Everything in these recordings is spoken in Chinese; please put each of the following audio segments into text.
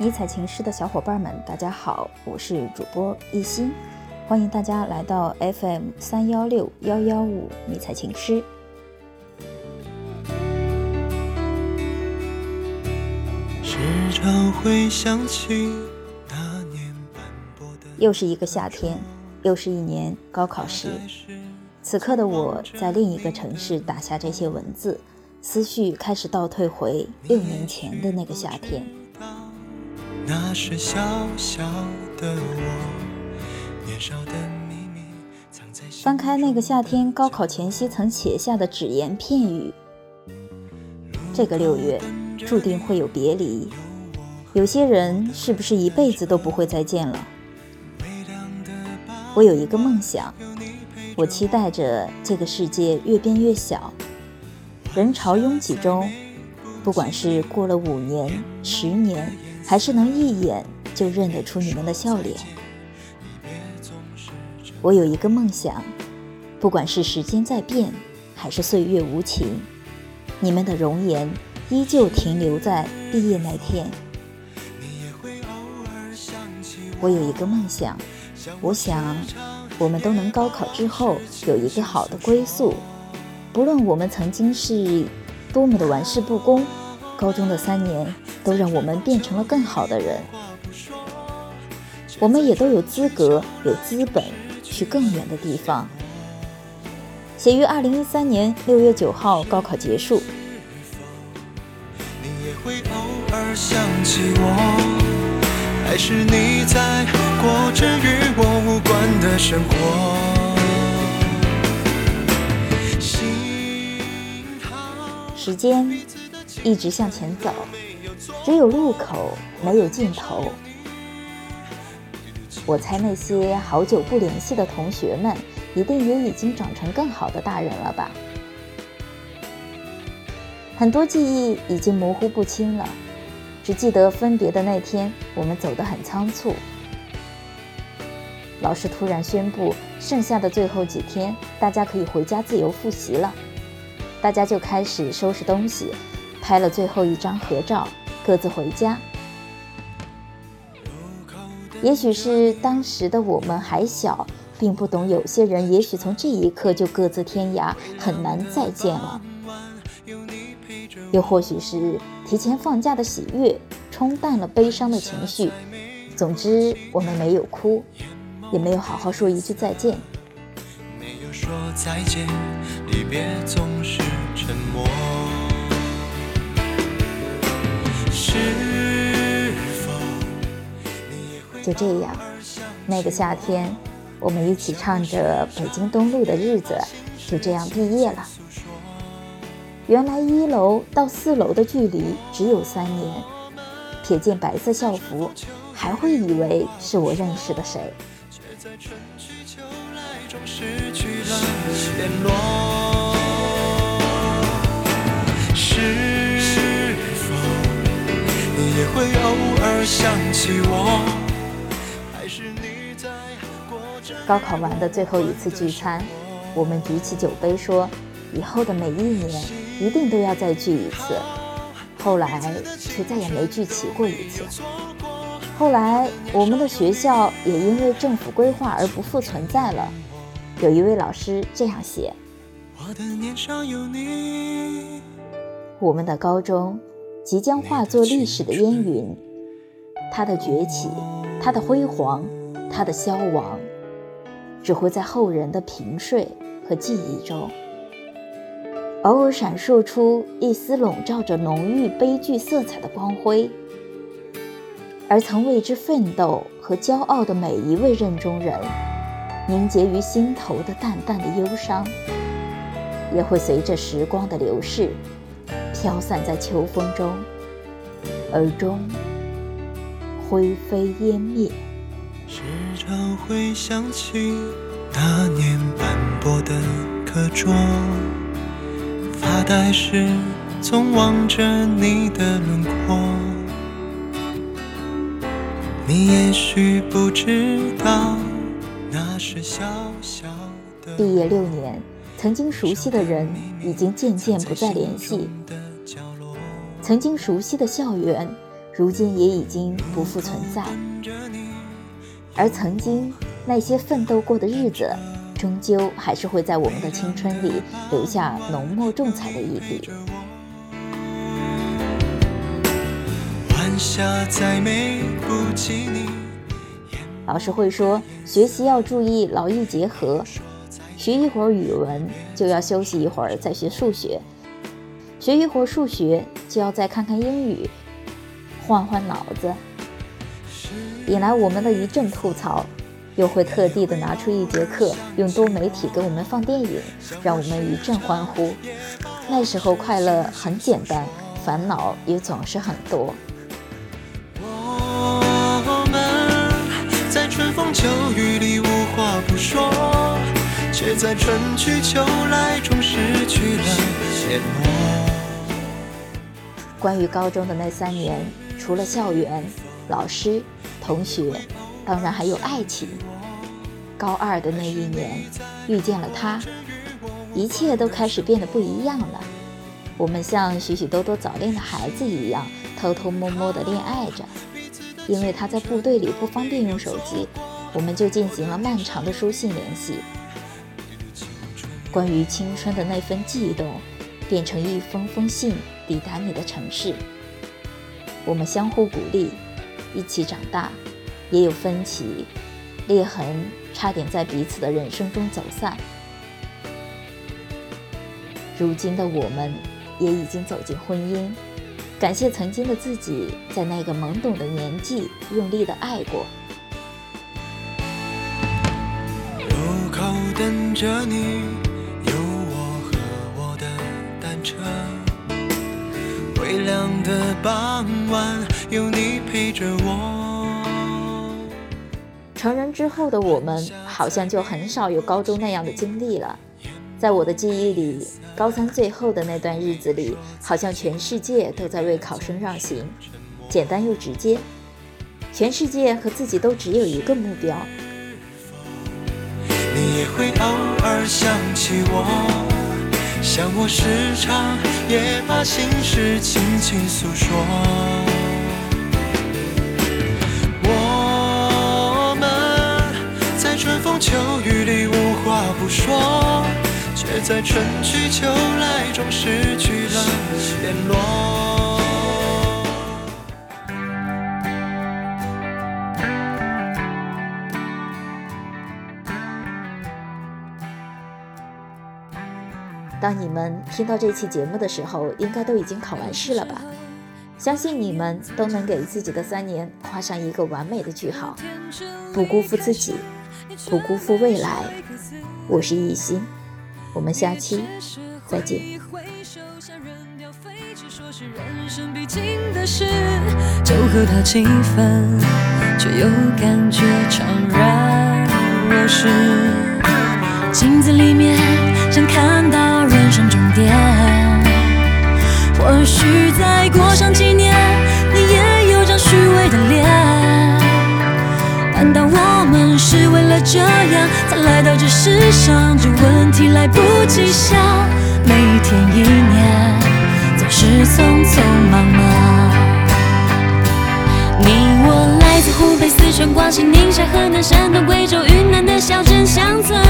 迷彩情诗的小伙伴们，大家好，我是主播一心，欢迎大家来到 FM 三幺六幺幺五迷彩情诗。时常会想起那年又是一个夏天，又是一年高考时，此刻的我在另一个城市打下这些文字。思绪开始倒退回六年前的那个夏天。翻开那个夏天高考前夕曾写下的只言片语，这个六月注定会有别离。有些人是不是一辈子都不会再见了？我有一个梦想，我期待着这个世界越变越小。人潮拥挤中，不管是过了五年、十年，还是能一眼就认得出你们的笑脸。我有一个梦想，不管是时间在变，还是岁月无情，你们的容颜依旧停留在毕业那天。我有一个梦想，我想我们都能高考之后有一个好的归宿。不论我们曾经是多么的玩世不恭，高中的三年都让我们变成了更好的人。我们也都有资格、有资本去更远的地方。写于二零一三年六月九号，高考结束。还是你在过着与我无关的生活。时间一直向前走，只有路口没有尽头。我猜那些好久不联系的同学们，一定也已经长成更好的大人了吧？很多记忆已经模糊不清了，只记得分别的那天，我们走得很仓促。老师突然宣布，剩下的最后几天，大家可以回家自由复习了。大家就开始收拾东西，拍了最后一张合照，各自回家。也许是当时的我们还小，并不懂有些人也许从这一刻就各自天涯，很难再见了。又或许是提前放假的喜悦冲淡了悲伤的情绪。总之，我们没有哭，也没有好好说一句再见。没有说再见，离别总是沉默。是否就这样，那个夏天，我们一起唱着《北京东路的日子》，就这样毕业了。原来一楼到四楼的距离只有三年，瞥见白色校服，还会以为是我认识的谁。失去了也会偶尔想起我？还是你在过着高考完的最后一次聚餐，我们举起酒杯说，以后的每一年一定都要再聚一次。后来却再也没聚齐过一次。后来我们的学校也因为政府规划而不复存在了。有一位老师这样写：“我们的高中即将化作历史的烟云，它的崛起，它的辉煌，它的消亡，只会在后人的平睡和记忆中，偶尔闪烁出一丝笼罩着浓郁悲剧色彩的光辉。而曾为之奋斗和骄傲的每一位任中人。”凝结于心头的淡淡的忧伤，也会随着时光的流逝，飘散在秋风中，而终灰飞烟灭。时常会想起那年斑驳的课桌，发呆时总望着你的轮廓，你也许不知道。毕业六年，曾经熟悉的人已经渐渐不再联系，曾经熟悉的校园如今也已经不复存在。而曾经那些奋斗过的日子，终究还是会在我们的青春里留下浓墨重彩的一笔。老师会说，学习要注意劳逸结合，学一会儿语文就要休息一会儿再学数学，学一会儿数学就要再看看英语，换换脑子。引来我们的一阵吐槽，又会特地的拿出一节课，用多媒体给我们放电影，让我们一阵欢呼。那时候快乐很简单，烦恼也总是很多。我们在春风秋雨里无话不说，却在春去秋来中失去了联络。关于高中的那三年，除了校园，老师。同学，当然还有爱情。高二的那一年，遇见了他，一切都开始变得不一样了。我们像许许多多早恋的孩子一样，偷偷摸摸的恋爱着。因为他在部队里不方便用手机，我们就进行了漫长的书信联系。关于青春的那份悸动，变成一封封信抵达你的城市。我们相互鼓励。一起长大，也有分歧、裂痕，差点在彼此的人生中走散。如今的我们，也已经走进婚姻。感谢曾经的自己，在那个懵懂的年纪，用力的爱过。路口等着你，有我和我的单车。微凉的傍晚。有你陪着我。成人之后的我们，好像就很少有高中那样的经历了。在我的记忆里，高三最后的那段日子里，好像全世界都在为考生让行，简单又直接。全世界和自己都只有一个目标。你也会偶尔想起我，像我时常也把心事轻轻诉说。我们，在春风秋雨里无话不说，却在春去秋来中失去了联络。当你们听到这期节目的时候，应该都已经考完试了吧？相信你们都能给自己的三年画上一个完美的句号，不辜负自己。不辜负未来，我是艺心，我们下期再见。就和他气氛，却又感觉怅然若失。镜子里面想看或许再过上几年，你也有张虚伪的脸。难道我们是为了这样才来到这世上？这问题来不及想，每一天一年总是匆匆忙忙。你我来自湖北、四川、广西、宁夏、河南、山东、贵州、云南的小镇乡村，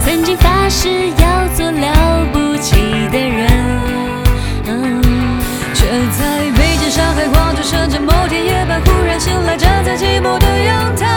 曾经发誓要做了不起的人，却在北京、上海、广州、深圳某天夜半忽然醒来，站在寂寞的。阳台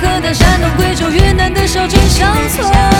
河南山东贵州云南的小镇乡村。